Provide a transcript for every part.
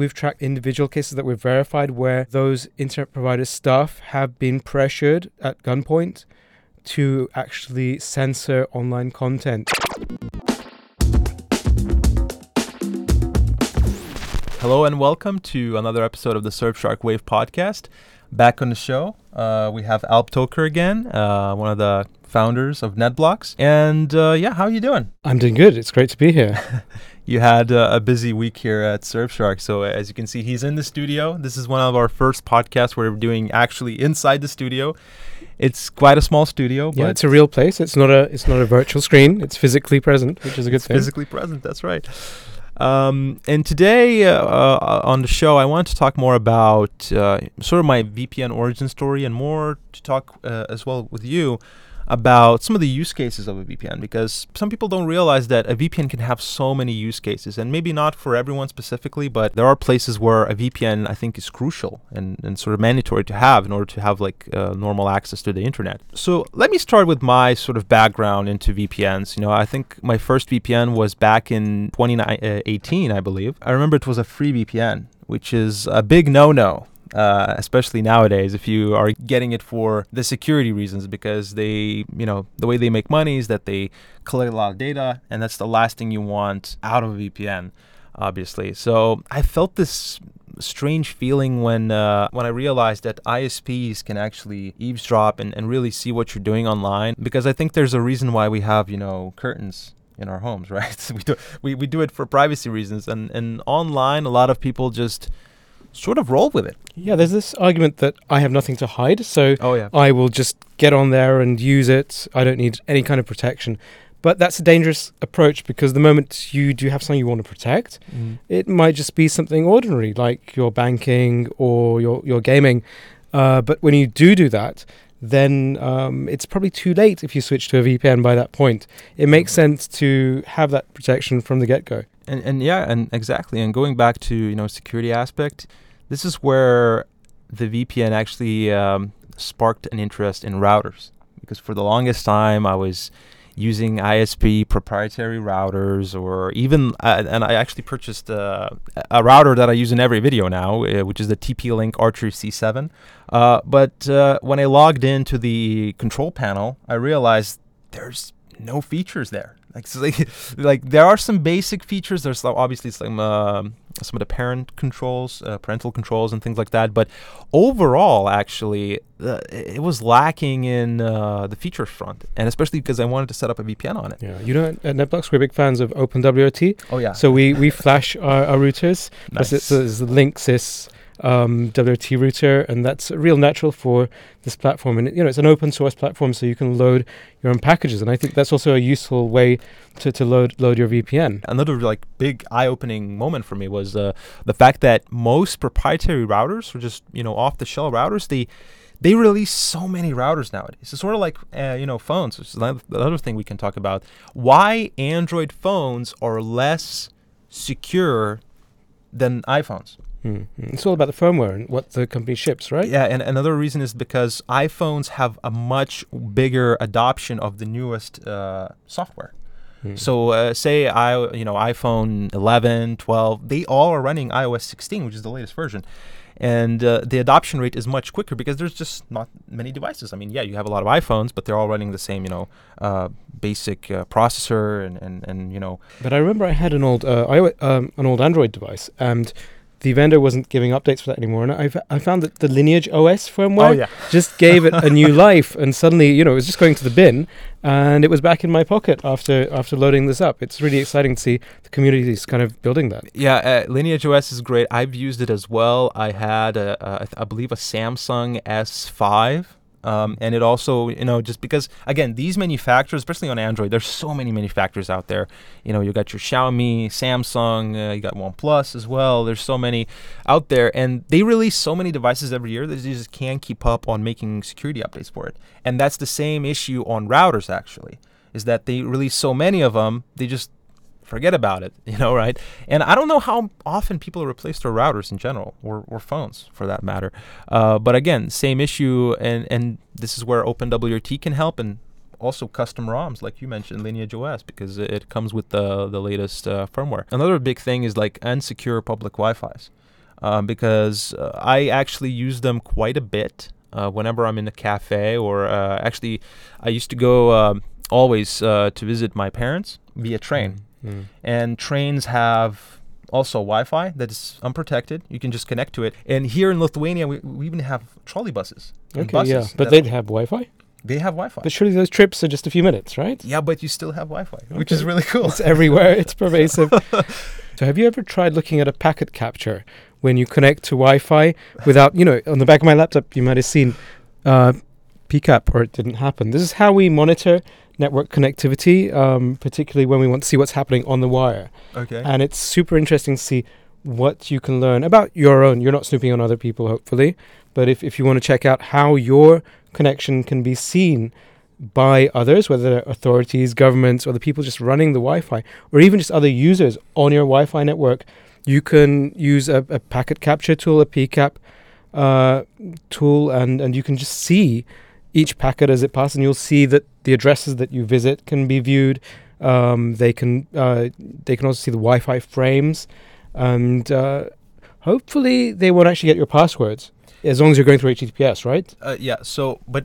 we've tracked individual cases that we've verified where those internet provider staff have been pressured at gunpoint to actually censor online content. Hello and welcome to another episode of the Surfshark Wave podcast. Back on the show, uh, we have Alp Toker again, uh, one of the founders of NetBlocks. And uh, yeah, how are you doing? I'm doing good. It's great to be here. you had uh, a busy week here at Surfshark. So as you can see, he's in the studio. This is one of our first podcasts where we're doing actually inside the studio. It's quite a small studio. Yeah, it's a real place. It's not a it's not a virtual screen. It's physically present, which is a good thing. Physically present. That's right. Um, and today uh, uh, on the show, I want to talk more about uh, sort of my VPN origin story and more to talk uh, as well with you about some of the use cases of a VPN because some people don't realize that a VPN can have so many use cases and maybe not for everyone specifically, but there are places where a VPN I think is crucial and, and sort of mandatory to have in order to have like uh, normal access to the internet. So let me start with my sort of background into VPNs. You know, I think my first VPN was back in 2018, I believe. I remember it was a free VPN, which is a big no-no uh, especially nowadays if you are getting it for the security reasons because they you know the way they make money is that they collect a lot of data and that's the last thing you want out of a vpn obviously. So i felt this strange feeling when uh, when I realized that ISPs can actually eavesdrop and, and really see what you're doing online because I think there's a reason why we have you know curtains in our homes right? We do we, we do it for privacy reasons and and online a lot of people just sort of roll with it. Yeah, there's this argument that I have nothing to hide, so oh, yeah. I will just get on there and use it. I don't need any kind of protection. But that's a dangerous approach because the moment you do have something you want to protect, mm. it might just be something ordinary like your banking or your, your gaming. Uh, but when you do do that, then um, it's probably too late if you switch to a VPN by that point. It makes sense to have that protection from the get go. And, and yeah, and exactly. And going back to you know security aspect, this is where the VPN actually um, sparked an interest in routers because for the longest time I was using ISP proprietary routers or even uh, and I actually purchased uh, a router that I use in every video now uh, which is the TP-Link Archer C7 uh, but uh, when I logged into the control panel I realized there's no features there like, so like, like there are some basic features. There's obviously some uh, some of the parent controls, uh, parental controls, and things like that. But overall, actually, uh, it was lacking in uh, the feature front, and especially because I wanted to set up a VPN on it. Yeah, you know, at NetBlocks we're big fans of OpenWRT. Oh yeah. So we we flash our, our routers. Nice. It's, it's Linksys um, WRT router, and that's real natural for this platform. And you know, it's an open source platform, so you can load your own packages, and I think that's also a useful way to, to load load your VPN. Another like big eye opening moment for me was uh, the fact that most proprietary routers, or just you know off the shelf routers, they they release so many routers nowadays. It's sort of like uh, you know phones. Which is another thing we can talk about. Why Android phones are less secure than iPhones. Mm-hmm. It's all about the firmware and what the company ships, right? Yeah, and another reason is because iPhones have a much bigger adoption of the newest uh, software. Mm. So, uh, say I, you know, iPhone 11, 12, they all are running iOS 16, which is the latest version, and uh, the adoption rate is much quicker because there's just not many devices. I mean, yeah, you have a lot of iPhones, but they're all running the same, you know, uh, basic uh, processor and, and and you know. But I remember I had an old uh, iOS, um, an old Android device, and the vendor wasn't giving updates for that anymore. And I, I found that the Lineage OS firmware oh, yeah. just gave it a new life. And suddenly, you know, it was just going to the bin and it was back in my pocket after after loading this up. It's really exciting to see the community is kind of building that. Yeah, uh, Lineage OS is great. I've used it as well. I had, a, a, I believe, a Samsung S5 um, and it also, you know, just because again, these manufacturers, especially on Android, there's so many manufacturers out there. You know, you got your Xiaomi, Samsung, uh, you got OnePlus as well. There's so many out there, and they release so many devices every year that you just can't keep up on making security updates for it. And that's the same issue on routers actually, is that they release so many of them, they just forget about it, you know, right? And I don't know how often people replace their routers in general, or, or phones for that matter. Uh, but again, same issue, and and this is where OpenWRT can help, and also custom ROMs, like you mentioned, Lineage OS, because it, comes with the the latest uh, firmware. Another big thing is like unsecure public Wi-Fi's, um, because uh, I actually use them quite a bit uh, whenever I'm in a cafe, or uh, actually, I used to go um, always uh, to visit my parents via train, Mm. and trains have also Wi-Fi that is unprotected. You can just connect to it. And here in Lithuania, we, we even have trolley buses. Okay, yeah, but they'd have Wi-Fi. they have Wi-Fi. But surely those trips are just a few minutes, right? yeah, but you still have Wi-Fi, which is really cool. It's everywhere. It's pervasive. so, have you ever tried looking at a packet capture when you connect to Wi-Fi without, you know, on the back of my laptop, you might have seen uh, PCAP, or it didn't happen. This is how we monitor network connectivity, um, particularly when we want to see what's happening on the wire. Okay. And it's super interesting to see what you can learn about your own. You're not snooping on other people, hopefully, but if, if you want to check out how your connection can be seen by others, whether they're authorities, governments, or the people just running the Wi Fi, or even just other users on your Wi Fi network, you can use a, a packet capture tool, a PCAP uh, tool, and, and you can just see each packet as it passes, and you'll see that the addresses that you visit can be viewed. Um, they can uh, they can also see the Wi-Fi frames, and uh, hopefully they won't actually get your passwords as long as you're going through HTTPS, right? Uh, yeah. So, but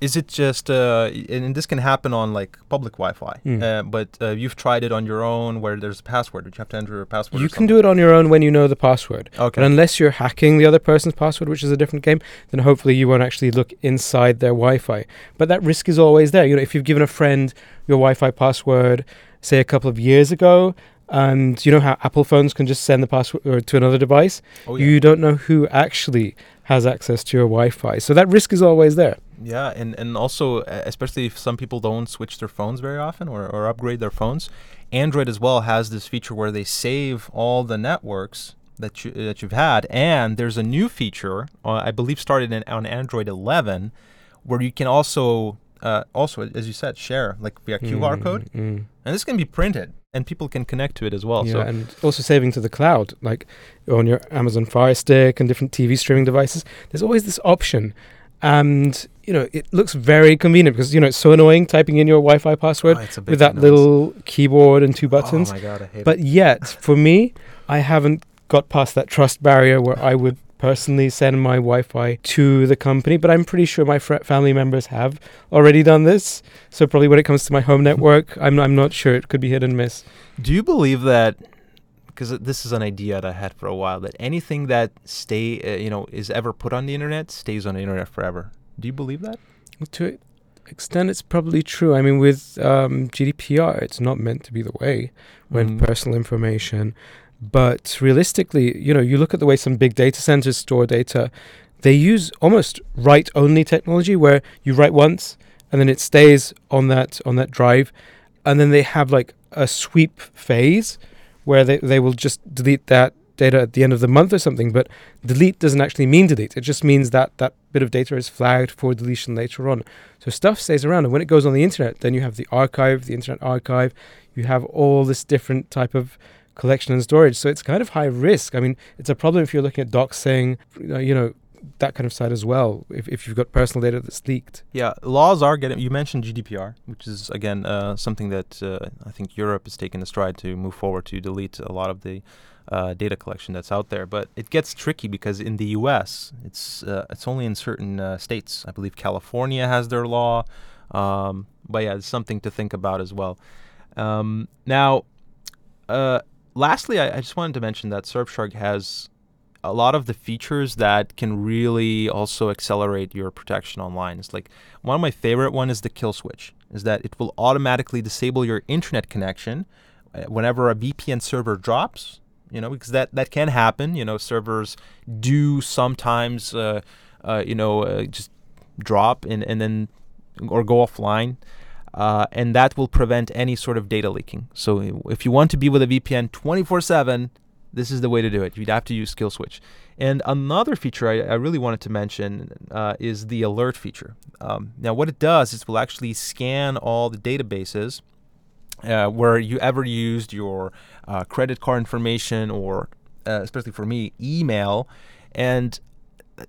is it just uh, and this can happen on like public Wi-Fi, Mm. uh, but uh, you've tried it on your own where there's a password. You have to enter a password. You can do it on your own when you know the password. Okay. But unless you're hacking the other person's password, which is a different game, then hopefully you won't actually look inside their Wi-Fi. But that risk is always there. You know, if you've given a friend your Wi-Fi password, say a couple of years ago, and you know how Apple phones can just send the password to another device, oh, yeah. you don't know who actually has access to your Wi-Fi. So that risk is always there. Yeah, and and also especially if some people don't switch their phones very often or, or upgrade their phones, Android as well has this feature where they save all the networks that you that you've had, and there's a new feature uh, I believe started in, on Android 11, where you can also uh, also as you said share like via QR code, Mm, mm. and this can be printed and people can connect to it as well. yeah, so and also saving to the cloud, like on your Amazon Fire Stick and different TV streaming devices. There's always this option, and you know it looks very convenient because you know it's so annoying typing in your Wi-Fi password Oh, it's a bit with that little keyboard and two oh buttons. Oh my god, I hate But yet, for me, I haven't got past that trust barrier where I would personally send my Wi-Fi to the company. But I'm pretty sure my fr- family members have already done this. So probably when it comes to my home network, I'm I'm not sure. It could be hit and miss. Do you believe that? Because this is an idea that I had for a while that anything that stay, uh, you know, is ever put on the internet stays on the internet forever. Do you believe that? To an extent, it's probably true. I mean, with um, GDPR, it's not meant to be the way when Mm. personal information. But realistically, you know, you look at the way some big data centers store data, they use almost write-only technology where you write once and then it stays on that on that drive, and then they have like a sweep phase where they, they will just delete that data at the end of the month or something. But delete doesn't actually mean delete. It just means that that bit of data is flagged for deletion later on. So stuff stays around, and when it goes on the internet, then you have the archive, the internet archive. You have all this different type of collection and storage. So it's kind of high risk. I mean, it's a problem if you're looking at doxing, uh, you know, that kind of side as well. If if you've got personal data that's leaked. Yeah, laws are getting. You mentioned GDPR, which is again uh, something that uh, I think Europe is taking a stride to move forward to delete a lot of the uh, data collection that's out there. But it gets tricky because in the U.S., it's uh, it's only in certain uh, states. I believe California has their law. Um, but yeah, it's something to think about as well. Um, now, uh, lastly, I, I just wanted to mention that Surfshark has a lot of the features that can really also accelerate your protection online. It's like one of my favorite one is the kill switch. Is that it will automatically disable your internet connection uh, whenever a VPN server drops. You know, because that that can happen. You know, servers do sometimes, uh, uh, you know, uh, just drop and and then or go offline. Uh, and that will prevent any sort of data leaking. So if you want to be with a VPN 24/7, this is the way to do it. You'd have to use Kill Switch. And another feature I, I really wanted to mention uh, is the alert feature. Um, now, what it does is it will actually scan all the databases uh, where you ever used your uh, credit card information or, uh, especially for me, email, and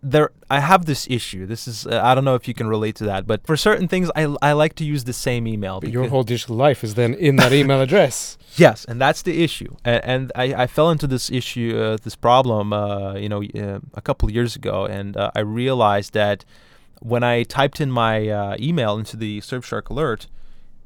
there I have this issue. This is uh, I don't know if you can relate to that, but for certain things I I like to use the same email. But your whole digital life is then in that email address. Yes, and that's the issue. And, and I, I fell into this issue, uh, this problem, uh, you know, uh, a couple of years ago, and uh, I realized that when I typed in my uh, email into the Surfshark alert,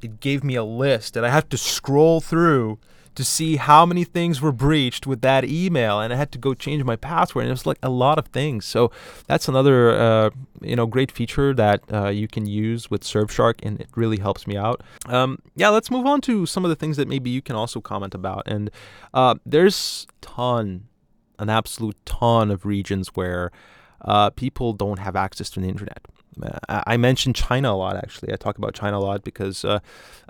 it gave me a list that I have to scroll through to see how many things were breached with that email, and I had to go change my password. And it was like a lot of things. So that's another uh, you know great feature that uh, you can use with Surfshark, and it really helps me out. Um, yeah, let's move on to some of the things that maybe you can also comment about. And uh, there's ton, an absolute ton of regions where uh, people don't have access to the internet. Uh, I mentioned China a lot, actually. I talk about China a lot because uh,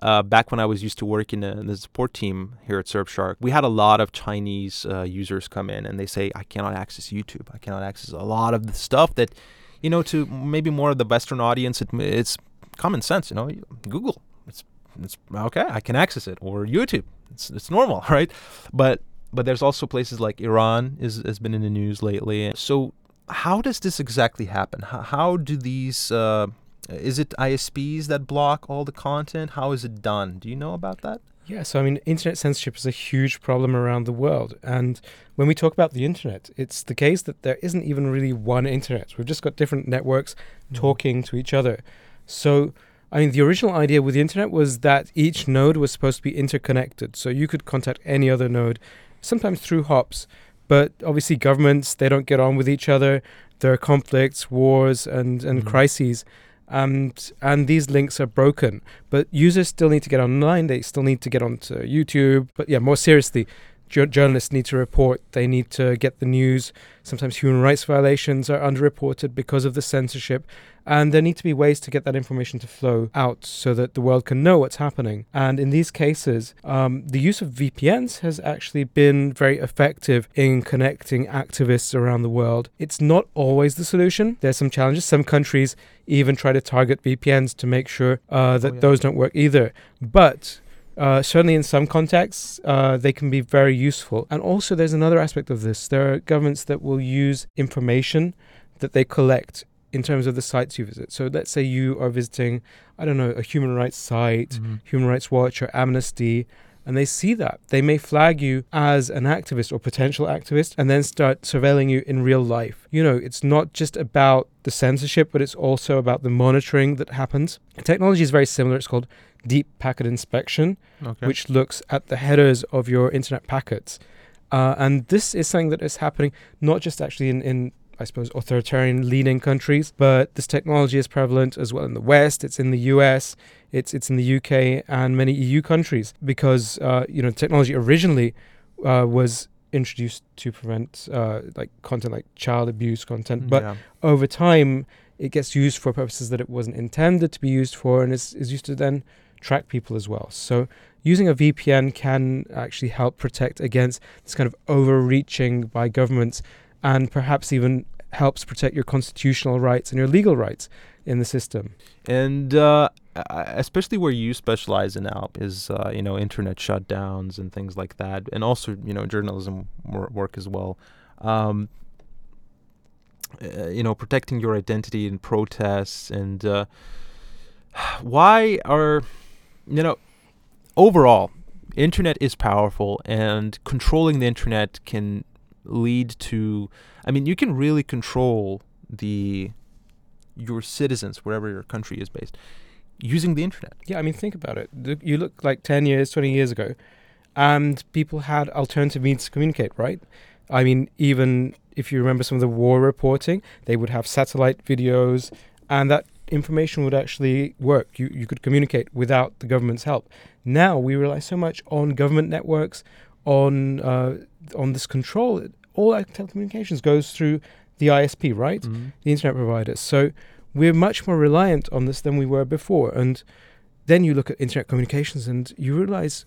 uh, back when I was used to working in, the support team here at Surfshark, we had a lot of Chinese uh, users come in and they say, I cannot access YouTube. I cannot access a lot of the stuff that, you know, to maybe more of the Western audience, it, it's common sense, you know, Google. It's, it's okay, I can access it, or YouTube. It's, it's normal, right? But but there's also places like Iran is, has been in the news lately. So how does this exactly happen? How, how do these uh, is it ISPs that block all the content? How is it done? Do you know about that? Yeah, so I mean, internet censorship is a huge problem around the world. And when we talk about the internet, it's the case that there isn't even really one internet. We've just got different networks mm. talking to each other. So, I mean, the original idea with the internet was that each node was supposed to be interconnected. So you could contact any other node, sometimes through hops. But obviously, governments they don't get on with each other. There are conflicts, wars, and and mm-hmm. crises, and and these links are broken. But users still need to get online. They still need to get onto YouTube. But yeah, more seriously, journalists need to report. They need to get the news. Sometimes human rights violations are underreported because of the censorship. And there need to be ways to get that information to flow out so that the world can know what's happening. And in these cases, um, the use of VPNs has actually been very effective in connecting activists around the world. It's not always the solution. There's some challenges. Some countries even try to target VPNs to make sure uh, that oh, yeah. those don't work either. But uh, certainly, in some contexts, uh, they can be very useful. And also, there's another aspect of this. There are governments that will use information that they collect in terms of the sites you visit. So, let's say you are visiting, I don't know, a human rights site, mm-hmm. Human Rights Watch, or Amnesty, and they see that. They may flag you as an activist or potential activist and then start surveilling you in real life. You know, it's not just about the censorship, but it's also about the monitoring that happens. The technology is very similar. It's called deep packet inspection, okay. which looks at the headers of your internet packets. Uh, and this is something that is happening not just actually in, in I suppose, authoritarian leaning countries, but this technology is prevalent as well in the West. It's in the US, it's it's in the UK and many EU countries because uh, you know technology originally uh, was introduced to prevent uh, like content like child abuse content, but yeah. over time it gets used for purposes that it wasn't intended to be used for, and is, is used to then track people as well. So using a VPN can actually help protect against this kind of overreaching by governments and perhaps even helps protect your constitutional rights and your legal rights in the system. And uh, especially where you specialize in now is uh, you know internet shutdowns and things like that, and also you know journalism work as well. Um, uh, you know, protecting your identity in protests and uh, why are you know, overall, internet is powerful, and controlling the internet can lead to. I mean, you can really control the your citizens wherever your country is based using the internet. Yeah, I mean, think about it. You look like ten years, twenty years ago, and people had alternative means to communicate, right? I mean, even if you remember some of the war reporting, they would have satellite videos, and that information would actually work. You, you could communicate without the government's help. Now we rely so much on government networks, on uh, on this control. All our telecommunications goes through the ISP, right? Mm-hmm. The internet providers. So we're much more reliant on this than we were before. And then you look at internet communications and you realize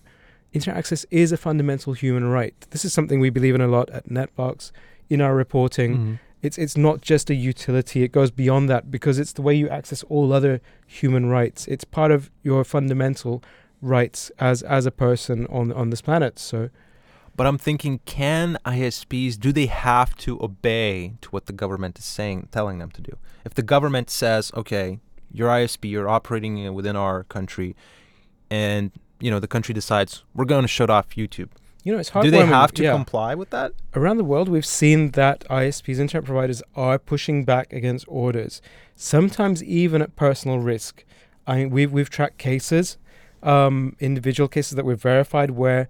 internet access is a fundamental human right. This is something we believe in a lot at NetBlocks in our reporting. Mm-hmm. It's it's not just a utility. It goes beyond that because it's the way you access all other human rights. It's part of your fundamental rights as as a person on on this planet. So But I'm thinking, can ISPs do they have to obey to what the government is saying, telling them to do? If the government says, okay, your ISP, you're operating within our country, and you know the country decides we're going to shut off YouTube. You know, it's hard. Do they have to yeah. comply with that? Around the world, we've seen that ISPs, internet providers, are pushing back against orders, sometimes even at personal risk. I mean, we've we've tracked cases, um, individual cases that we've verified where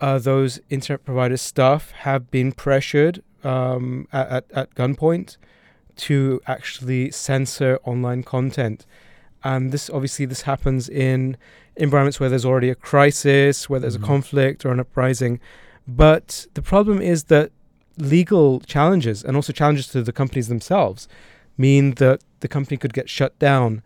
uh, those internet provider staff have been pressured um, at, at, at gunpoint to actually censor online content. And this obviously this happens in environments where there's already a crisis, where there's mm-hmm. a conflict or an uprising. But the problem is that legal challenges and also challenges to the companies themselves mean that the company could get shut down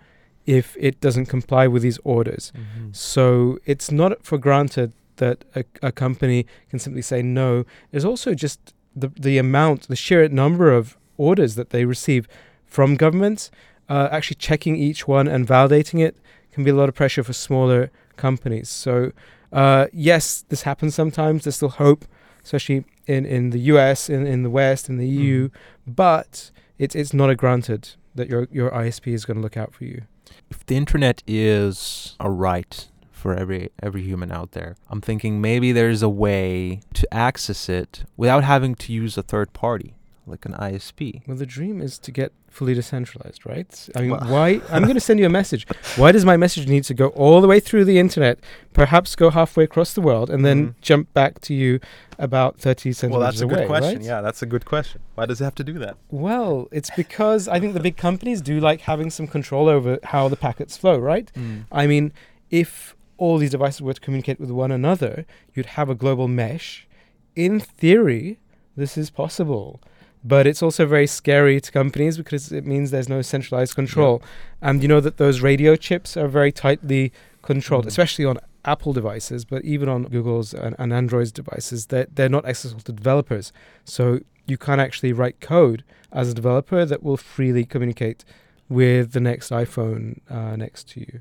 if it doesn't comply with these orders. Mm-hmm. So it's not for granted that a, a company can simply say no. There's also just the the amount, the sheer number of orders that they receive from governments uh, actually checking each one and validating it can be a lot of pressure for smaller companies. So, uh, yes, this happens sometimes. There's still hope, especially in, in the US, in, in the West, in the EU, mm. but it's, it's not a granted that your, your ISP is going to look out for you. If the internet is a right for every every human out there. I'm thinking maybe there's a way to access it without having to use a third party like an ISP. Well, the dream is to get fully decentralized, right? I mean, well why? I'm going to send you a message. Why does my message need to go all the way through the internet, perhaps go halfway across the world, and then mm. jump back to you about 30 centimeters away? Well, that's a away, good question. Right? Yeah, that's a good question. Why does it have to do that? Well, it's because I think the big companies do like having some control over how the packets flow, right? Mm. I mean, if all these devices were to communicate with one another, you'd have a global mesh. In theory, this is possible but it's also very scary to companies because it means there's no centralized control. Yeah. And you know that those radio chips are very tightly controlled, mm especially on Apple devices, but even on Google's and, and Android's devices, they're, they're not accessible to developers. So you can't actually write code as a developer that will freely communicate with the next iPhone uh, next to you.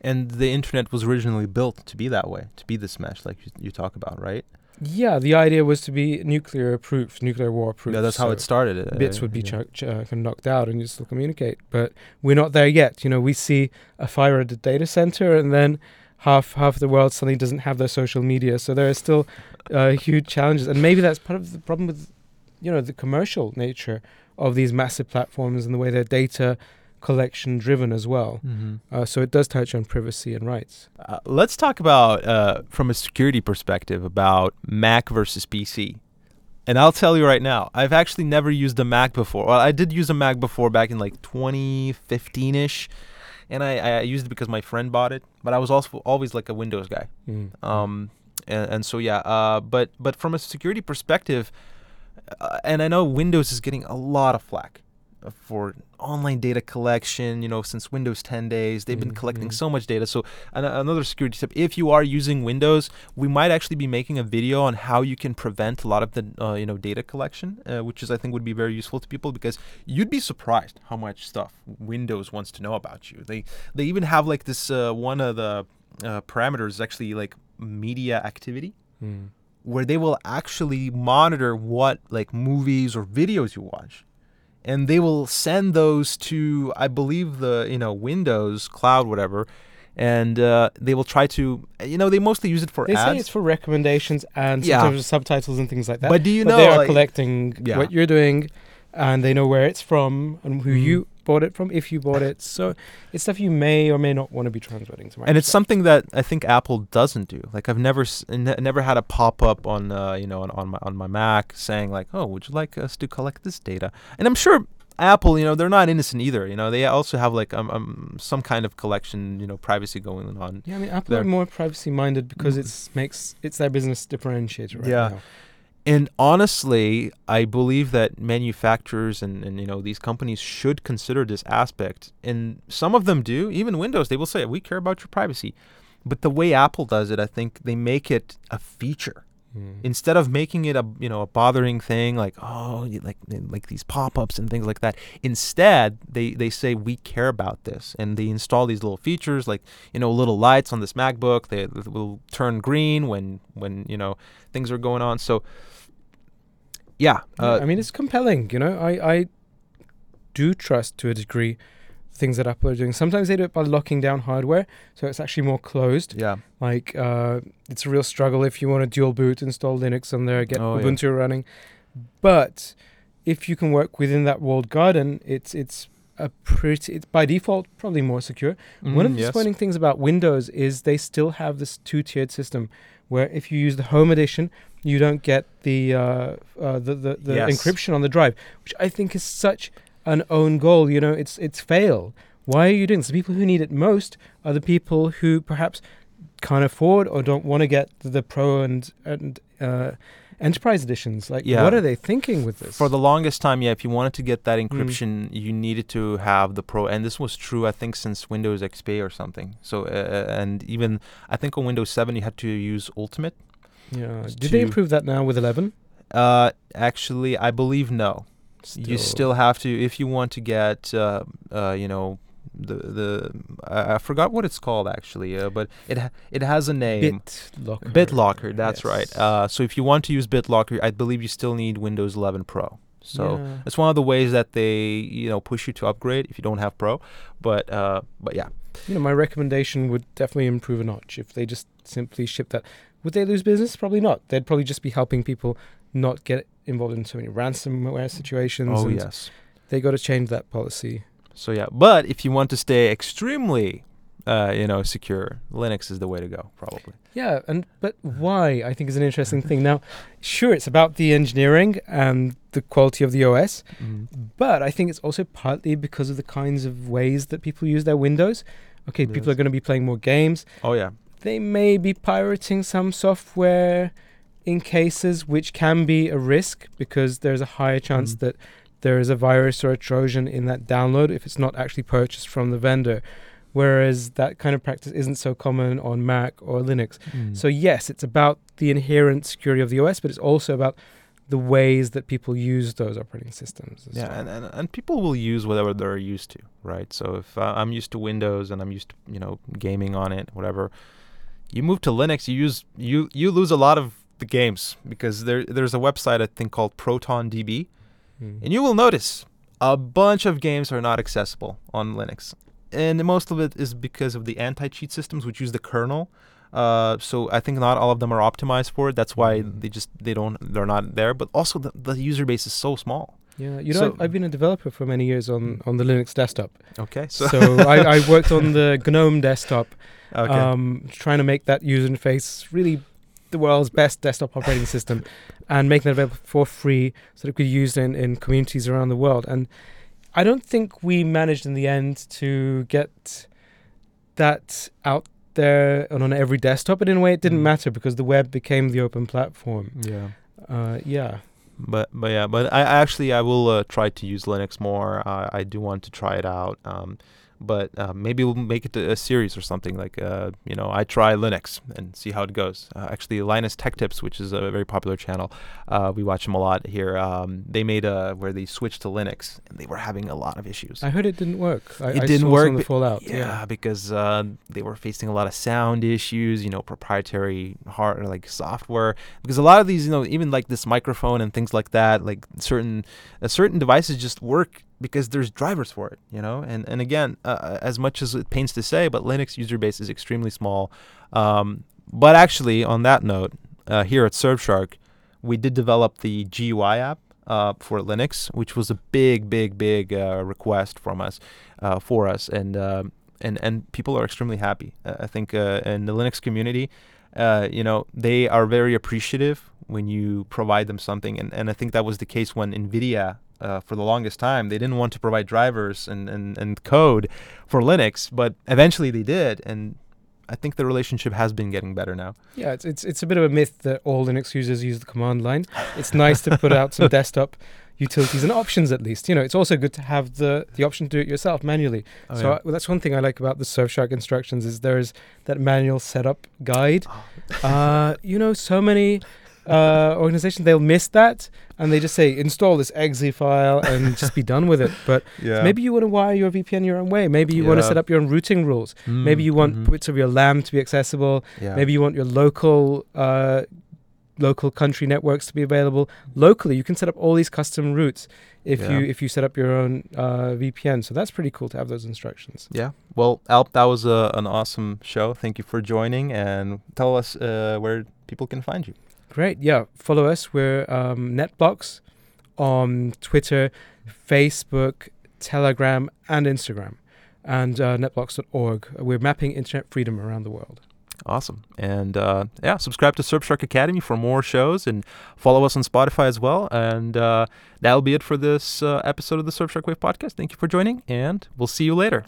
And the internet was originally built to be that way, to be this mesh, like you, you talk about, right? Yeah, the idea was to be nuclear proof, nuclear war proof. Yeah, that's so how it started. Uh, bits would be yeah. ch- ch- uh, knocked out and you still communicate. But we're not there yet. You know, we see a fire at a data center and then half half the world suddenly doesn't have their social media. So there are still uh, huge challenges. And maybe that's part of the problem with, you know, the commercial nature of these massive platforms and the way their data collection driven as well. Mm-hmm. Uh, so it does touch on privacy and rights. Uh, let's talk about, uh, from a security perspective, about Mac versus PC. And I'll tell you right now, I've actually never used a Mac before. Well, I did use a Mac before back in like 2015 ish. And I, I used it because my friend bought it, but I was also always like a Windows guy. Mm. Um, and, and so yeah, uh, but but from a security perspective, uh, and I know Windows is getting a lot of flack for online data collection you know since windows 10 days they've mm-hmm. been collecting mm-hmm. so much data so an- another security tip if you are using windows we might actually be making a video on how you can prevent a lot of the uh, you know data collection uh, which is i think would be very useful to people because you'd be surprised how much stuff windows wants to know about you they they even have like this uh, one of the uh, parameters actually like media activity mm. where they will actually monitor what like movies or videos you watch and they will send those to I believe the you know Windows cloud whatever and uh, they will try to you know they mostly use it for they ads. say it's for recommendations and yeah. subtitles and things like that but do you but know they are like, collecting yeah. what you're doing and they know where it's from and who mm. you bought it from, if you bought it. So it's stuff you may or may not want to be transmitting to Microsoft. And it's something that I think Apple doesn't do. Like I've never never had a pop up on uh, you know on, on my on my Mac saying like, "Oh, would you like us to collect this data?" And I'm sure Apple, you know, they're not innocent either. You know, they also have like um, um some kind of collection, you know, privacy going on. Yeah, I mean, Apple they're are more privacy minded because mm. it's makes it's their business differentiator right yeah. now and honestly, I believe that manufacturers and, and you know these companies should consider this aspect. And some of them do. Even Windows, they will say, "We care about your privacy." But the way Apple does it, I think they make it a feature. Mm. instead of making it a you know a bothering thing like oh like like these pop-ups and things like that instead they they say we care about this and they install these little features like you know little lights on this macbook they, they will turn green when when you know things are going on so yeah, Yeah, uh, I mean, it's compelling. You know, I I do trust to a degree things that Apple are doing. Sometimes they do it by locking down hardware, so it's actually more closed. yeah Like, uh, it's a real struggle if you want to dual boot, install Linux on there, get Oh, yeah. Ubuntu running. But if you can work within that walled garden, it's it's a pretty. It's by default probably more secure. One of Mm, the yes. disappointing things about Windows is they still have this two-tiered system, where if you use the Home Edition, you don't get the uh, uh, the the, the Yes. encryption on the drive, which I think is such an own goal. You know, it's it's fail. Why are you doing this? The people who need it most are the people who perhaps can't afford or don't want to get the Pro and and uh, Enterprise editions. Like, Yeah. what are they thinking with this? For the longest time, yeah, if you wanted to get that Mm. encryption, you needed to have the Pro, and this was true, I think, since Windows XP or something. So, uh, and even I think on Windows 7 you had to use Ultimate. yeah. Did they improve that now with 11? Uh, actually, I believe no. You still have to if you want to get, uh, uh, you know, the the I, I forgot what it's called actually, uh, but it ha- it has a name. BitLocker. BitLocker, that's Yes. right. Uh, so if you want to use BitLocker, I believe you still need Windows 11 Pro. So Yeah. it's one of the ways that they you know push you to upgrade if you don't have Pro. But uh, but yeah, you know, my recommendation would definitely improve a notch if they just simply ship that. Would they lose business? Probably not. They'd probably just be helping people not get involved in so many ransomware situations. oh and yes. They got to change that policy. So yeah, but if you want to stay extremely uh, you know secure, Linux is the way to go probably. Yeah, and but why? I think is an interesting thing. Now, sure, it's about the engineering and the quality of the OS, but I think it's also partly because of the kinds of ways that people use their Windows. Okay, people are going to be playing more games. Oh yeah. they may be pirating some software in cases which can be a risk because there's a higher chance Mhm. that there is a virus or a Trojan in that download if it's not actually purchased from the vendor. Whereas that kind of practice isn't so common on Mac or Linux. Mm. So, yes, it's about the inherent security of the OS, but it's also about the ways that people use those operating systems. Yeah, well. and, and and people will use whatever they're used to, right? So if uh, I'm used to Windows and I'm used to you know gaming on it, whatever, you move to Linux, you use you you lose a lot of the games because there there's a website I think called ProtonDB, Mm. and you will notice a bunch of games are not accessible on Linux, and most of it is because of the anti-cheat systems which use the kernel. Uh, so I think not all of them are optimized for it. That's why Mm. they just they don't they're not there. But also the, the user base is so small. Yeah, you know, So- I've, I've been a developer for many years on, on the Linux desktop. Okay, So, I, I worked on the GNOME desktop, okay. um, trying to make that user interface really the world's best desktop operating system and making it available for free so that it could be used in, in communities around the world. And I don't think we managed in the end to get that out there and on every desktop, but in a way it didn't Mm. matter because the web became the open platform. yeah. Uh, yeah. But but yeah, but I I actually I will uh, try to use Linux more. Uh, I do want to try it out. Um, but uh, maybe we'll make it a, series or something like uh, you know I try Linux and see how it goes. Uh, actually, Linus Tech Tips, which is a very popular channel, uh, we watch them a lot here. Um, they made a where they switched to Linux and they were having a lot of issues. I heard it didn't work. I, It I didn't work, the but- fallout. Yeah, because uh, they were facing a lot of sound issues, you know, proprietary hard like software. Because a lot of these, you know, even like this microphone and things like that, like certain uh, certain devices just work because there's drivers for it, you know. And and again, uh, as much as it pains to say, but Linux user base is extremely small. Um, but actually, on that note, uh, here at Surfshark, we did develop the GUI app uh, for Linux, which was a big, big, big uh, request from us uh, for us, and um, and and people are extremely happy. Uh, I think uh, in the Linux community, uh, you know, they are very appreciative when you provide them something, and and I think that was the case when NVIDIA. Uh, for the longest time, they didn't want to provide drivers and, and, and code for Linux, but eventually they did, and I think the relationship has been getting better now. Yeah, it's, it's it's a bit of a myth that all Linux users use the command line. It's nice to put out some desktop utilities and options at least. You know, it's also good to have the the option to do it yourself manually. Oh, so I, well, that's one thing I like about the Surfshark instructions is there is that manual setup guide. uh, you know, so many uh, organizations they'll miss that and they just say install this exe file and just be done with it. But Yeah. maybe you want to wire your VPN your own way. Maybe you want to set up your own routing rules. Maybe you want Mhm. bits of your LAN to be accessible. Yeah. Maybe you want your local uh, local country networks to be available locally. You can set up all these custom routes if Yeah. you if you set up your own uh, VPN. So that's pretty cool to have those instructions. Yeah. Well, Alp, that was a, an awesome show. Thank you for joining and tell us uh, where people can find you. Great. Yeah. Follow us. We're um, NetBlocks on Twitter, Facebook, Telegram, and Instagram, and uh, netblocks.org. We're mapping internet freedom around the world. Awesome. And uh, yeah, subscribe to Surfshark Academy for more shows and follow us on Spotify as well. And uh, that'll be it for this uh, episode of the Surfshark Wave podcast. Thank you for joining, and we'll see you later.